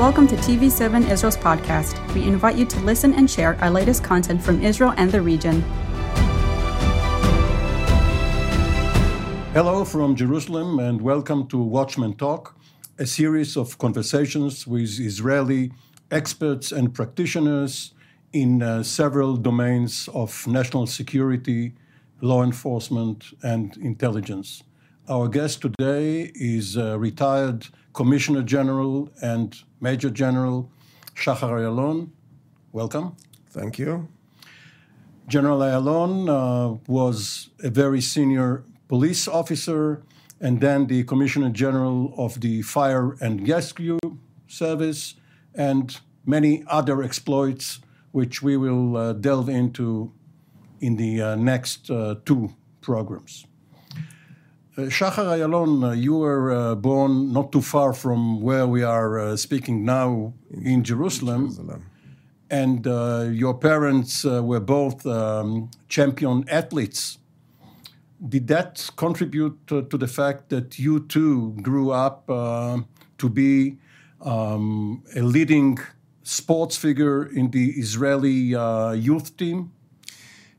Welcome to TV7 Israel's podcast. We invite you to listen and share our latest content from Israel and the region. Hello from Jerusalem and welcome to Watchman Talk, a series of conversations with Israeli experts and practitioners in uh, several domains of national security, law enforcement, and intelligence. Our guest today is uh, retired Commissioner General and Major General Shachar Ayalon. Welcome. Thank you. General Ayalon uh, was a very senior police officer and then the Commissioner General of the Fire and Rescue Service and many other exploits which we will uh, delve into in the uh, next uh, two programs. Uh, Shachar Ayalon, uh, you were uh, born not too far from where we are speaking now in Jerusalem. Jerusalem. And your parents were both um, champion athletes. Did that contribute to, to, the fact that you too grew up to be um, a leading sports figure in the Israeli uh, youth team?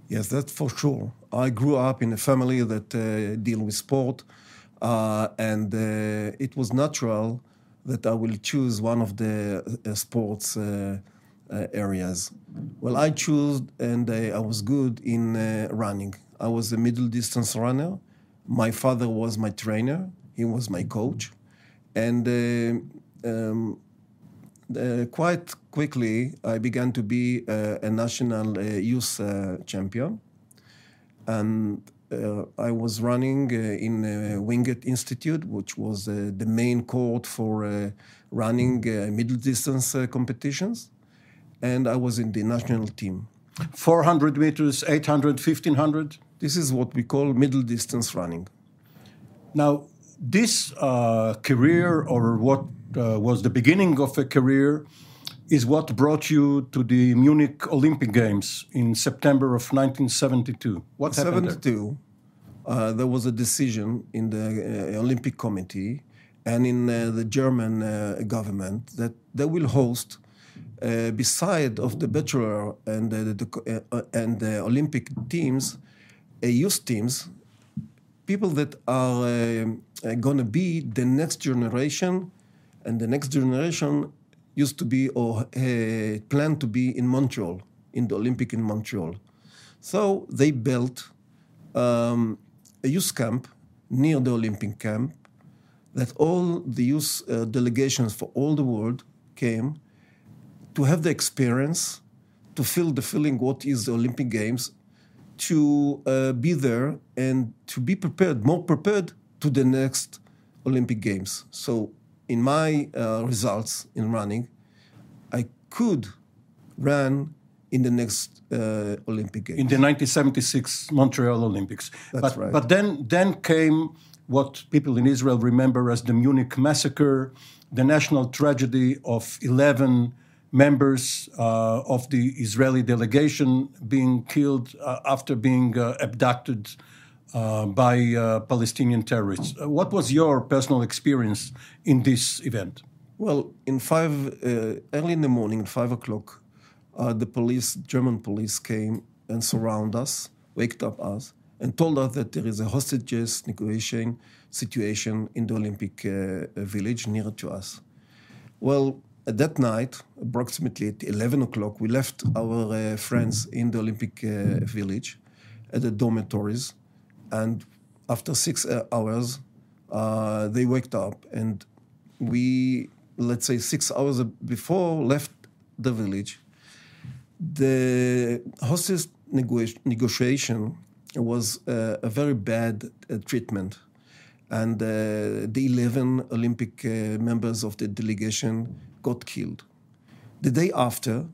Yes, that's for sure. I grew up in a family that uh, deal with sport, uh, and uh, it was natural that I will choose one of the uh, sports uh, areas. Well, I chose, and I was good in running. I was a middle distance runner. My father was my trainer. He was my coach, and um, uh, quite quickly, I began to be uh, a national uh, youth champion. And uh, I was running uh, in Wingate Institute, which was the main court for running middle distance competitions. And I was in the national team. 400 meters, 800, 1500? This is what we call middle distance running. Now, this career, or what uh, was the beginning of a career is what brought you to the Munich Olympic Games in September of 1972. What happened 72, there? Uh, there was a decision in the uh, Olympic Committee and in uh, the German uh, government that they will host, uh, beside of the bachelor and the, and the Olympic teams, youth teams, people that are going to be the next generation and the next generation used to be or uh, planned to be in Montreal, in the Olympic in Montreal. So they built um, a youth camp near the Olympic camp that all the youth uh, delegations for all the world came to have the experience, to feel the feeling what is the Olympic Games, to uh, be there and to be prepared, more prepared to the next Olympic Games. So in my uh, results in running, I could run in the next uh, Olympic Games. In the 1976 Montreal Olympics. That's but, right. But then, then came what people in Israel remember as the Munich massacre, the national tragedy of 11 members uh, of the Israeli delegation being killed uh, after being uh, abducted uh, by uh, Palestinian terrorists. Uh, what was your personal experience in this event? Well, in five early in the morning, five o'clock, the police, German police, came and surrounded us, waked up us, and told us that there is a hostages negotiation situation in the Olympic uh, village near to us. Well, at that night, approximately at 11 o'clock, we left our uh, friends in the Olympic uh, village at the dormitories and after six uh, hours, uh, they waked up, and we, let's say, six hours before left the village. The hostage nego- negotiation was uh, a very bad uh, treatment, and uh, the 11 Olympic uh, members of the delegation got killed. The day after,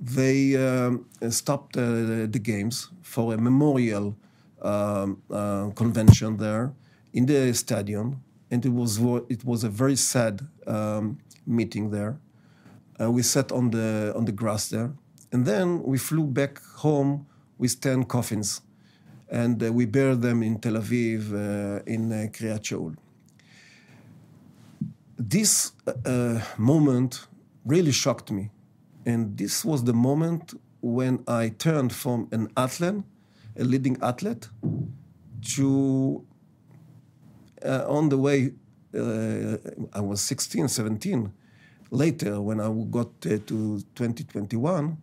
they um, stopped the games for a memorial um, uh, convention there in the stadium, and it was it was a very sad um, meeting there. Uh, we sat on the on the grass there, and then we flew back home with ten coffins, and uh, we buried them in Tel Aviv uh, in uh, Kiryat Shaul. This uh, moment really shocked me. And this was the moment when I turned from an athlete, a leading athlete, to uh, on the way, uh, I was 16, 17. Later, when I got uh, to 2021,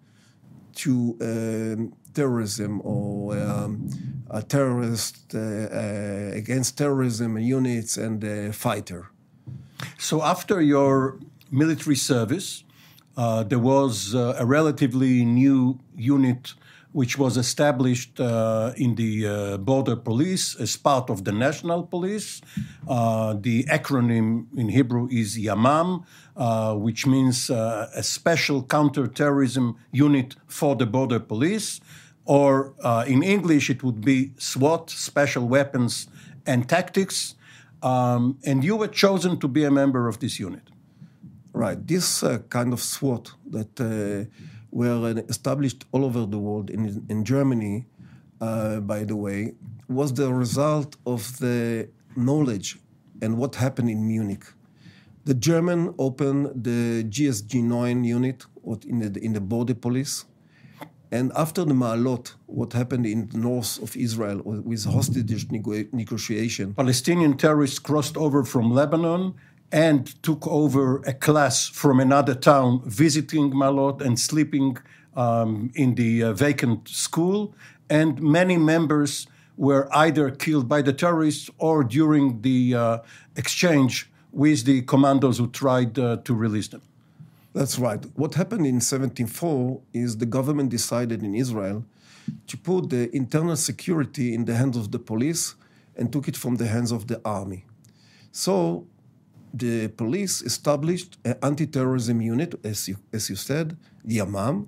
to um, terrorism or um, a terrorist uh, uh, against terrorism units and a fighter. So after your military service, uh, there was a relatively new unit which was established uh, in the uh, border police as part of the national police. Uh, the acronym in Hebrew is Yamam, uh, which means uh, a special counterterrorism unit for the border police. Or uh, in English, it would be SWAT, Special Weapons and Tactics. Um, and you were chosen to be a member of this unit. Right. This kind of SWAT that were established all over the world. In, in Germany, uh, by the way, was the result of the knowledge and what happened in Munich. The German opened the GSG 9 unit in the, in the border police. And after the Ma'alot, what happened in the north of Israel with hostage negotiation. Palestinian terrorists crossed over from Lebanon and took over a class from another town, visiting Ma'alot and sleeping um, in the uh, vacant school. And many members were either killed by the terrorists or during the uh, exchange with the commandos who tried uh, to release them. That's right. What happened in 1704 is the government decided in Israel to put the internal security in the hands of the police and took it from the hands of the army. So the police established an anti-terrorism unit, as you, as you said, the Yamam.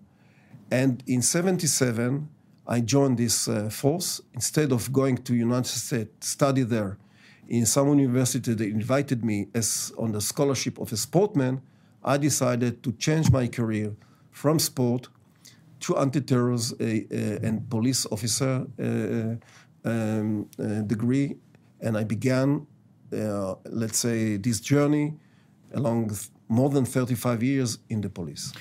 And in 77, I joined this uh, force. Instead of going to United States, to study there, in some university they invited me as on the scholarship of a sportman, I decided to change my career from sport to anti-terrorism uh, uh, and police officer uh, uh, um, uh, degree, and I began uh, let's say, this journey along more than 35 years in the police?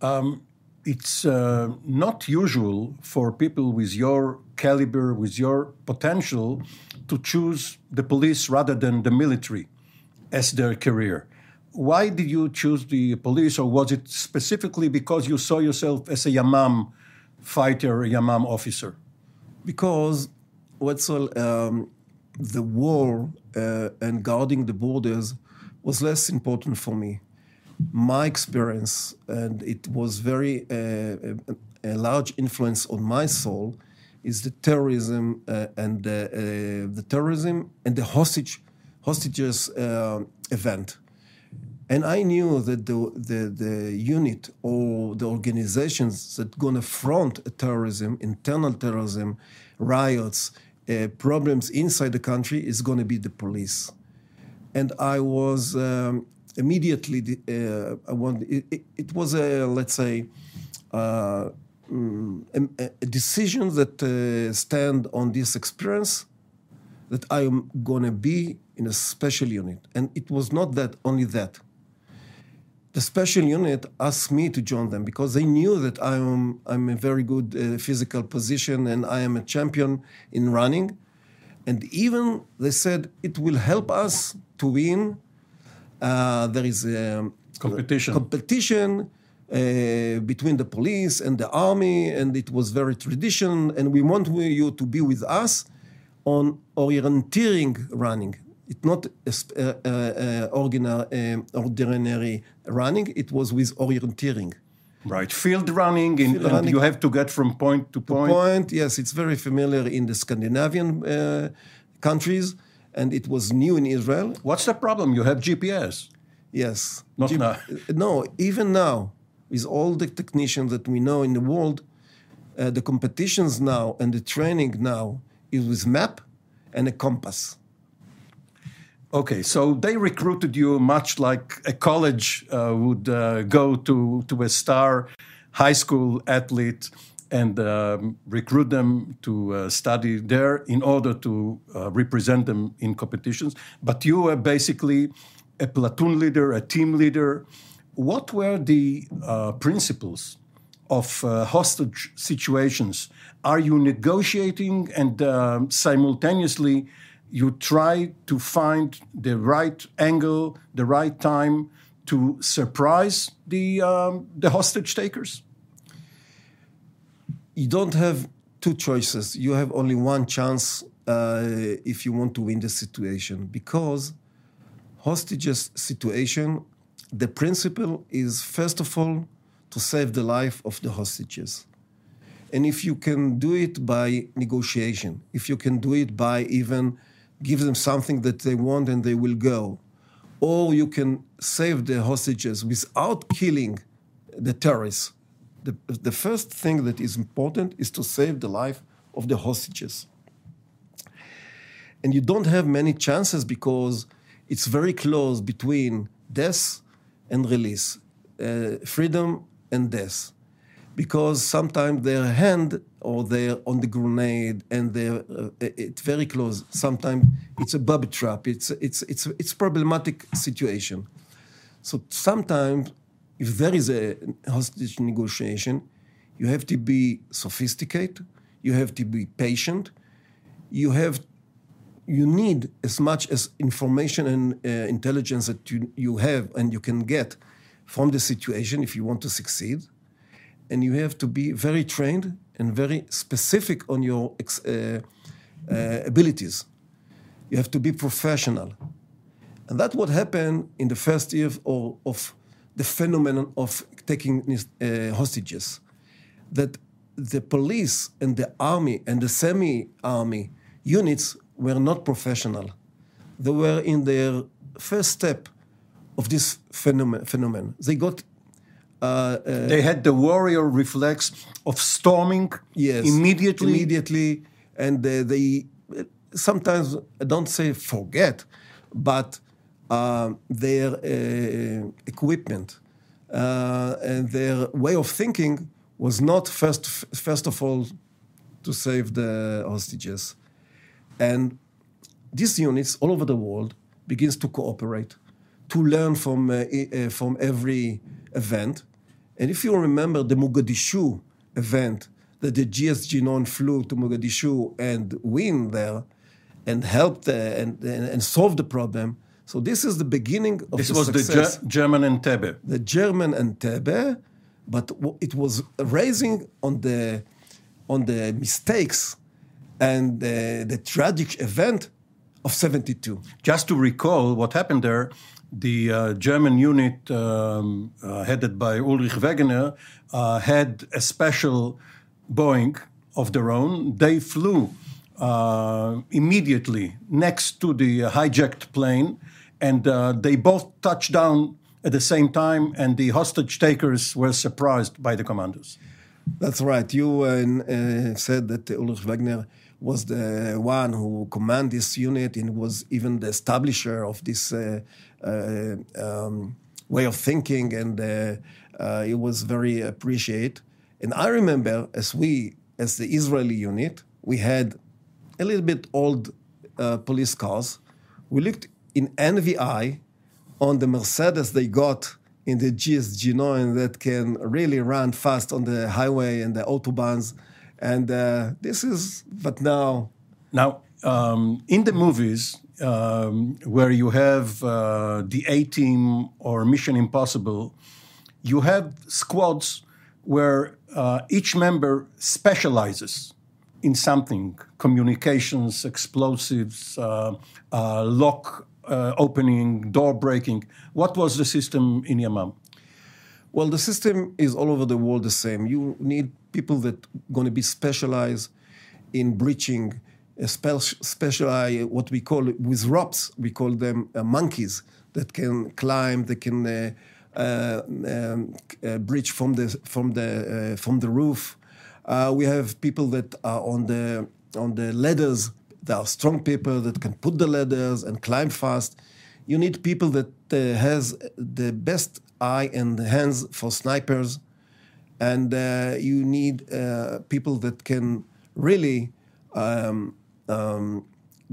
Um, it's uh, not usual for people with your caliber, with your potential, to choose the police rather than the military as their career. Why did you choose the police, or was it specifically because you saw yourself as a Yamam fighter, a Yamam officer? Because Wetzel, um, the war uh, and guarding the borders was less important for me. My experience, and it was very uh, a, a, large influence on my soul, is the terrorism uh, and the, uh, terrorism and the hostage hostages uh, event. And I knew that the, the, the unit or the organizations that to front terrorism, internal terrorism, riots, uh, problems inside the country is going to be the police. And I was um, immediately, uh, I want, it, it, was a, let's say, uh, mm, a, a, decision that uh, stand on this experience that I am going to be in a special unit. And it was not that only that the special unit asked me to join them because they knew that I'm I'm a very good uh, physical position and I am a champion in running, and even they said it will help us to win. Uh, there is a competition competition uh, between the police and the army, and it was very traditional. And we want you to be with us on orienteering running. It's not uh, uh, uh, ordinary, ordinary running, it was with orienteering. Right, field running, in, field running. you have to get from point to point. To point, yes, it's very familiar in the Scandinavian uh, countries, and it was new in Israel. What's the problem? You have GPS. Yes. Not G- now. No, even now, with all the technicians that we know in the world, uh, the competitions now and the training now is with map and a compass. Okay, so they recruited you much like a college uh, would uh, go to, to a star high school athlete and um, recruit them to uh, study there in order to uh, represent them in competitions. But you were basically a platoon leader, a team leader, what were the uh, principles of uh, hostage situations? Are you negotiating and uh, simultaneously you try to find the right angle, the right time to surprise the um, the hostage takers? You don't have two choices. You have only one chance uh, if you want to win the situation because hostages situation the principle is first of all to save the life of the hostages and if you can do it by negotiation if you can do it by even give them something that they want and they will go. Or you can save the hostages without killing the terrorists. The, the first thing that is important is to save the life of the hostages. And you don't have many chances because it's very close between death and release, uh, freedom and death. Because sometimes their hand or they're on the grenade and they're uh, it's very close. Sometimes it's a booby trap. It's it's it's it's problematic situation. So sometimes if there is a hostage negotiation, you have to be sophisticated. You have to be patient. You have you need as much as information and uh, intelligence that you, you have and you can get from the situation if you want to succeed. And you have to be very trained and very specific on your uh, uh, abilities. You have to be professional. And that's what happened in the first year of, of the phenomenon of taking uh, hostages. That the police and the army and the semi army units were not professional. They were in their first step of this phenomenon. phenomenon. They got. Uh, uh, they had the warrior reflex of storming yes, immediately. Immediately, and uh, they sometimes I don't say forget, but uh, their uh, equipment uh, and their way of thinking was not first first of all to save the hostages and these units all over the world begins to cooperate, to learn from, from every event. And if you remember the Mogadishu event, that the GSG 9 flew to Mogadishu and win there and helped uh, and, and, and solve the problem. So this is the beginning of this the was success. the Ge- German Entebbe. The German Entebbe, but it was raising on the on the mistakes and uh, the tragic event of 72. Just to recall what happened there, the uh, German unit um, uh, headed by Ulrich Wegener uh, had a special Boeing of their own. They flew uh, immediately next to the hijacked plane, and uh, they both touched down at the same time, and the hostage takers were surprised by the commandos. That's right. You said that Ulrich Wegener was the one who commanded this unit and was even the establisher of this uh, uh, um, way of thinking, and uh, uh it was very appreciated. And I remember, as we, as the Israeli unit, we had a little bit old uh, police cars. We looked in NVI on the Mercedes they got in the GSG9 that can really run fast on the highway and the autobahns and uh, this is, but now. Now, um, in the movies um, where you have uh, the A Team or Mission Impossible, you have squads where uh, each member specializes in something communications, explosives, uh, uh, lock uh, opening, door breaking. What was the system in Yamam? Well, the system is all over the world the same. You need people that going to be specialized in breaching, specialize what we call with ropes. We call them uh, monkeys that can climb, they can uh, uh, um, uh, breach from the from the uh, from the roof. Uh, we have people that are on the on the ladders. There are strong people that can put the ladders and climb fast. You need people that has the best eye and hands for snipers, and uh, you need uh, people that can really um, um,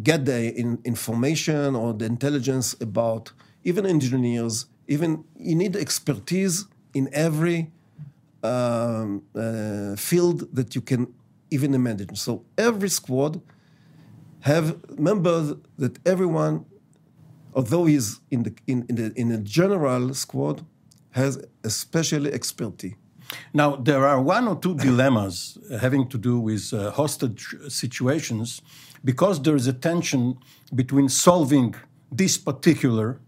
get the in information or the intelligence about even engineers, even you need expertise in every um, uh, field that you can even imagine. So every squad have members that everyone, although he's in the in, in the in a general squad, has a special expertise. Now, there are one or two dilemmas having to do with uh, hostage situations because there is a tension between solving this particular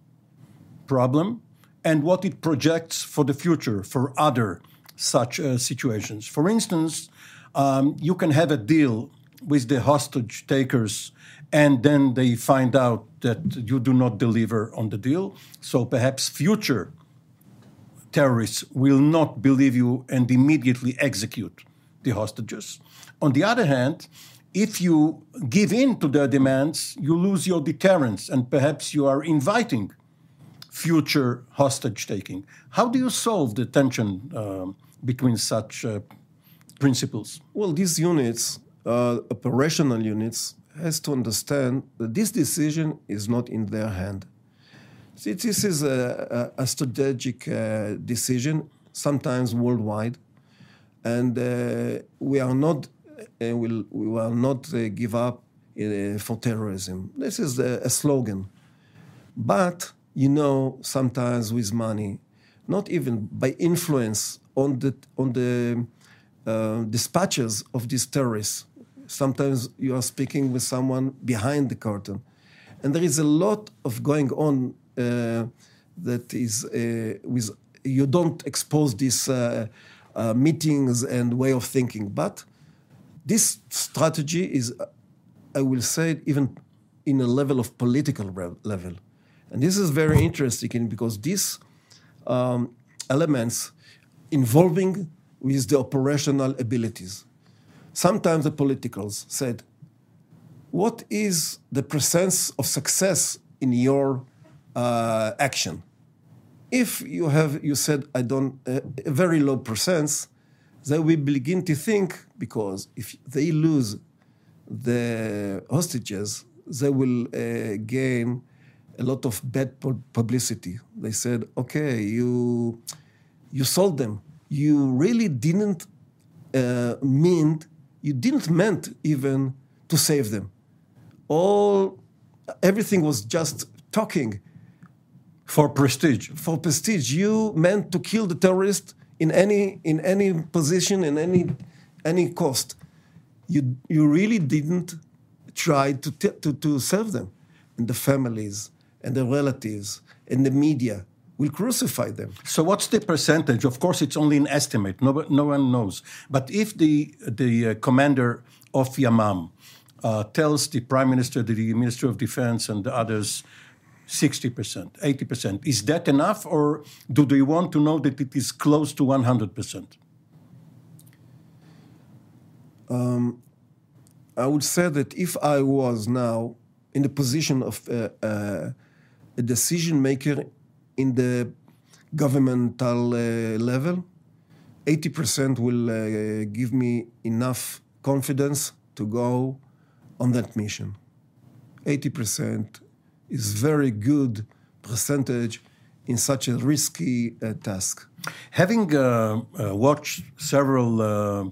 problem and what it projects for the future for other such uh, situations. For instance, um, you can have a deal with the hostage takers and then they find out that you do not deliver on the deal. So perhaps future terrorists will not believe you and immediately execute the hostages. On the other hand, if you give in to their demands, you lose your deterrence and perhaps you are inviting future hostage taking. How do you solve the tension uh, between such uh, principles? Well, these units, uh, operational units, has to understand that this decision is not in their hand. This is a, a, strategic uh, decision, sometimes worldwide, and uh, we are not uh, will we will not uh, give up uh, for terrorism. This is a, a, slogan, but you know, sometimes with money, not even by influence on the on the uh, dispatches of these terrorists. Sometimes you are speaking with someone behind the curtain, and there is a lot of going on that is uh, with you don't expose these uh, meetings and way of thinking. But this strategy is, I will say, even in a level of political level, and this is very interesting because these um, elements involving with the operational abilities. Sometimes the politicals said, what is the presence of success in your uh, action. If you have, you said, I don't, uh, very low percent, they will begin to think because if they lose the hostages, they will uh, gain a lot of bad publicity. They said, okay, you, you sold them. You really didn't uh, mean, you didn't meant even to save them. All, everything was just talking for prestige. For prestige, you meant to kill the terrorist in any in any position in any any cost. You you really didn't try to to to serve them, and the families and the relatives and the media will crucify them. So what's the percentage? Of course, it's only an estimate. No, no one knows. But if the the uh, commander of Yamam uh, tells the prime minister, the minister of defense, and the others 60%, 80%. Is that enough, or do they want to know that it is close to 100%? Um, I would say that if I was now in the position of a decision maker in the governmental uh, level, 80% will uh, give me enough confidence to go on that mission. 80% is very good percentage in such a risky uh, task. Having uh, uh, watched several uh,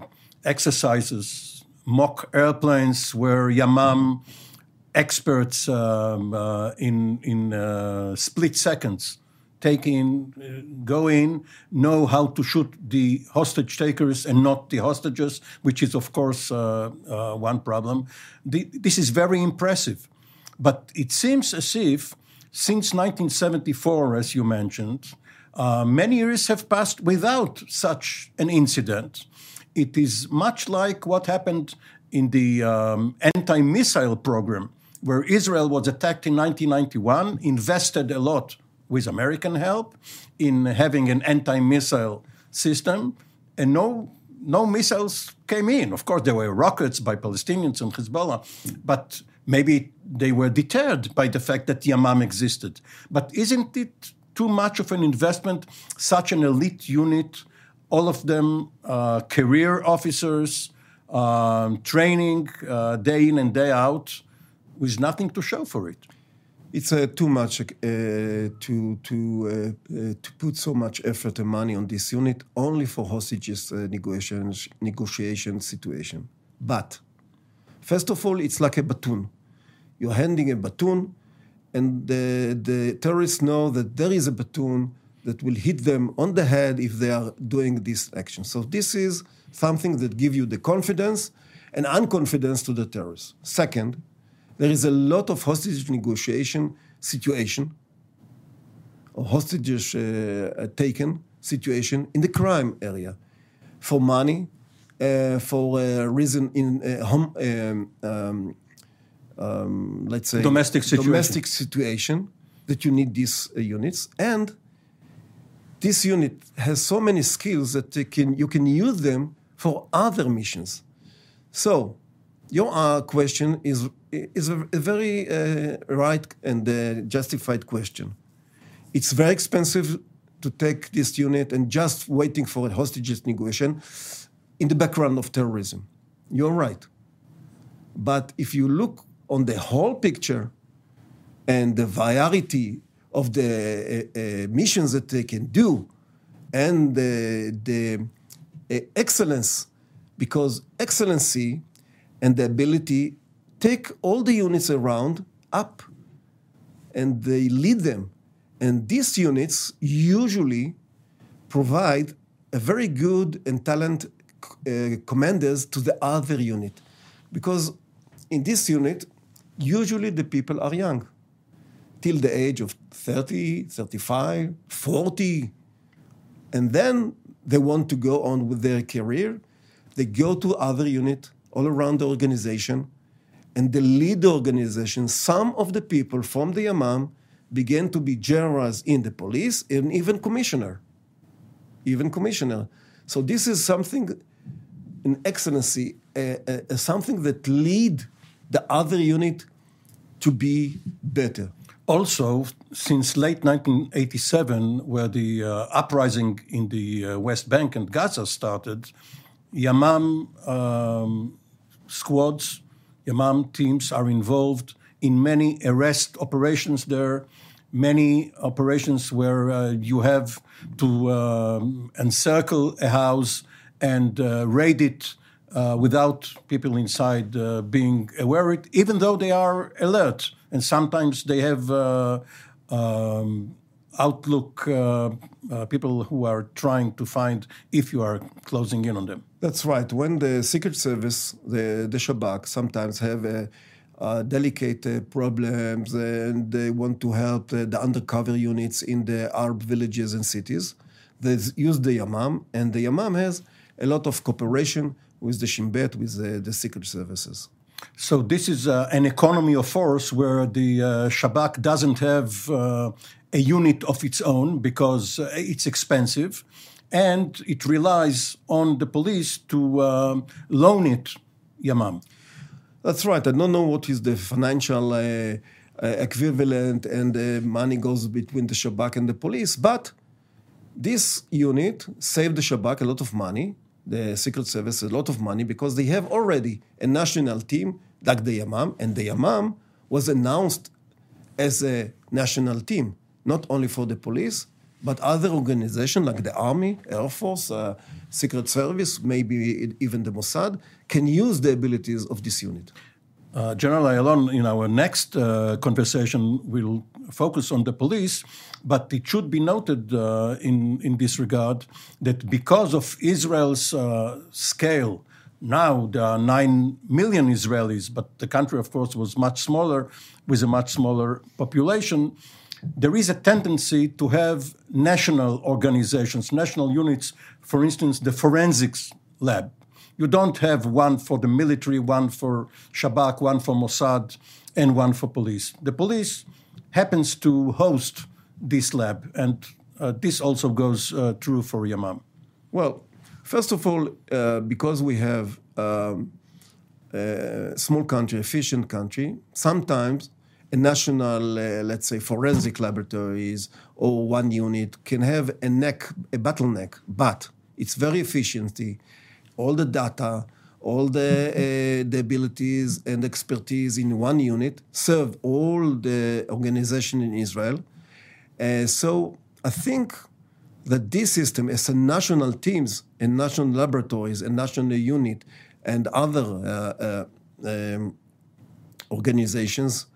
exercises, mock airplanes where Yamam experts um, uh, in in uh, split seconds take in, go in, know how to shoot the hostage takers and not the hostages, which is of course one problem. The, this is very impressive. But it seems as if since 1974, as you mentioned, uh, many years have passed without such an incident. It is much like what happened in the um, anti missile program, where Israel was attacked in 1991, invested a lot with American help in having an anti missile system, and no, no missiles came in. Of course, there were rockets by Palestinians and Hezbollah, but Maybe they were deterred by the fact that Yamam existed. But isn't it too much of an investment, such an elite unit, all of them uh, career officers, um, training uh, day in and day out, with nothing to show for it? it's uh, too much uh, to to uh, uh, to put so much effort and money on this unit only for hostages negotiations negotiation situation. But first of all, it's like a baton. You're handing a baton, and the, the terrorists know that there is a baton that will hit them on the head if they are doing this action. So this is something that give you the confidence and unconfidence to the terrorists. Second, there is a lot of hostage negotiation situation or hostages uh, taken situation in the crime area for money, for a reason in uh, home, um, um, um, let's say Domestic situation. domestic situation that you need these uh, units and this unit has so many skills that they can, you can use them for other missions. So, your uh, question is, is a, a very uh, right and uh, justified question. It's very expensive to take this unit and just waiting for a hostages negotiation in the background of terrorism. You're right. But if you look on the whole picture and the variety of the uh, uh, missions that they can do and the, the uh, excellence, because excellency and the ability take all the units around up and they lead them. And these units usually provide a very good and talent uh, commanders to the other unit. Because in this unit, usually the people are young till the age of 30, 35, 40. And then they want to go on with their career. They go to other unit all around the organization and they lead the organization. Some of the people from the Yamam began to be generals in the police and even commissioner. Even commissioner. So this is something, an excellency, uh, something that lead the other unit to be better. Also, since late 1987, where the uh, uprising in the uh, West Bank and Gaza started, Yamam um, squads, Yamam teams are involved in many arrest operations there, many operations where uh, you have to um, encircle a house and uh, raid it uh, without people inside uh, being aware of it, even though they are alert. And sometimes they have um, outlook uh, uh, people who are trying to find if you are closing in on them. That's right. When the Secret Service, the, the Shabak, sometimes have a, delicate problems and they want to help the, the undercover units in the Arab villages and cities, they use the Yamam, and the Yamam has a lot of cooperation with the Shin Bet, with the, the secret services. So this is uh, an economy of force where the uh, Shabak doesn't have uh, a unit of its own because uh, it's expensive, and it relies on the police to um, loan it Yamam. That's right. I don't know what is the financial uh, uh, equivalent and the money goes between the Shabak and the police, but this unit saved the Shabak a lot of money the Secret Service a lot of money because they have already a national team like the Yamam, and the Yamam was announced as a national team, not only for the police, but other organizations like the Army, Air Force, uh, Secret Service, maybe even the Mossad, can use the abilities of this unit. Uh, General Ayalon, in our next uh, conversation, will focus on the police, but it should be noted uh, in, in this regard that because of Israel's uh, scale, now there are 9 million Israelis, but the country, of course, was much smaller with a much smaller population. There is a tendency to have national organizations, national units, for instance, the forensics lab you don't have one for the military, one for Shabak, one for Mossad, and one for police. The police happens to host this lab, and uh, this also goes uh, true for Yamam. Well, first of all, uh, because we have um, a small country, efficient country, sometimes a national, uh, let's say, forensic laboratories or one unit can have a neck, a bottleneck, but it's very efficiency all the data, all the, uh, the abilities and expertise in one unit, serve all the organization in Israel. Uh, so I think that this system, as a national teams and national laboratories and national unit and other uh, uh um, organizations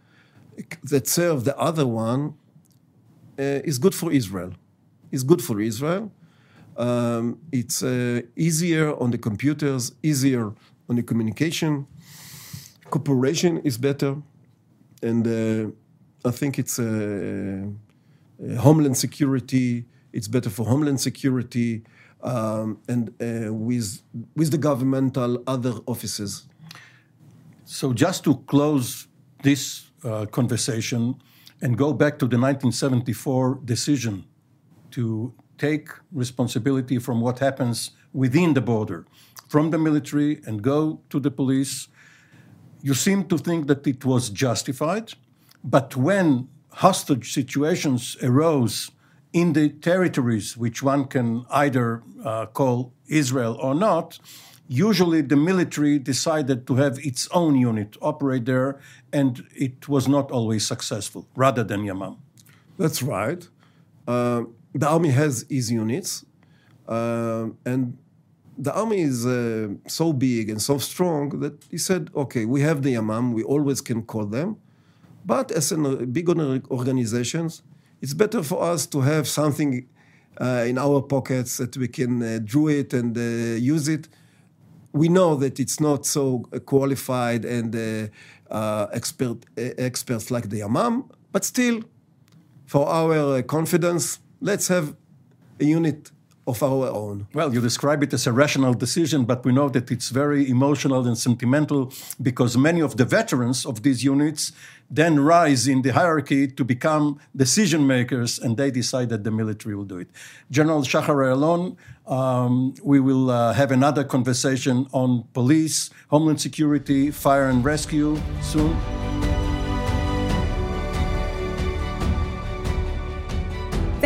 that serve the other one, uh, is good for Israel. Is good for Israel. Um, it's uh, easier on the computers, easier on the communication. Cooperation is better, and uh, I think it's uh, uh, homeland security. It's better for homeland security um, and uh, with with the governmental other offices. So just to close this conversation and go back to the 1974 decision to take responsibility from what happens within the border, from the military and go to the police. You seem to think that it was justified, but when hostage situations arose in the territories which one can either uh, call Israel or not, usually the military decided to have its own unit operate there, and it was not always successful, rather than Yamam. That's right. Uh, the army has its units, uh, and the army is uh, so big and so strong that he said, okay, we have the Yamam, we always can call them, but as a uh, big organizations, it's better for us to have something uh, in our pockets that we can uh, draw it and uh, use it. We know that it's not so qualified and expert experts like the Yamam, but still, for our confidence, let's have a unit of our own. Well, you describe it as a rational decision, but we know that it's very emotional and sentimental because many of the veterans of these units then rise in the hierarchy to become decision makers, and they decide that the military will do it. General Shachar Ayalon, um, we will uh, have another conversation on police, homeland security, fire and rescue soon.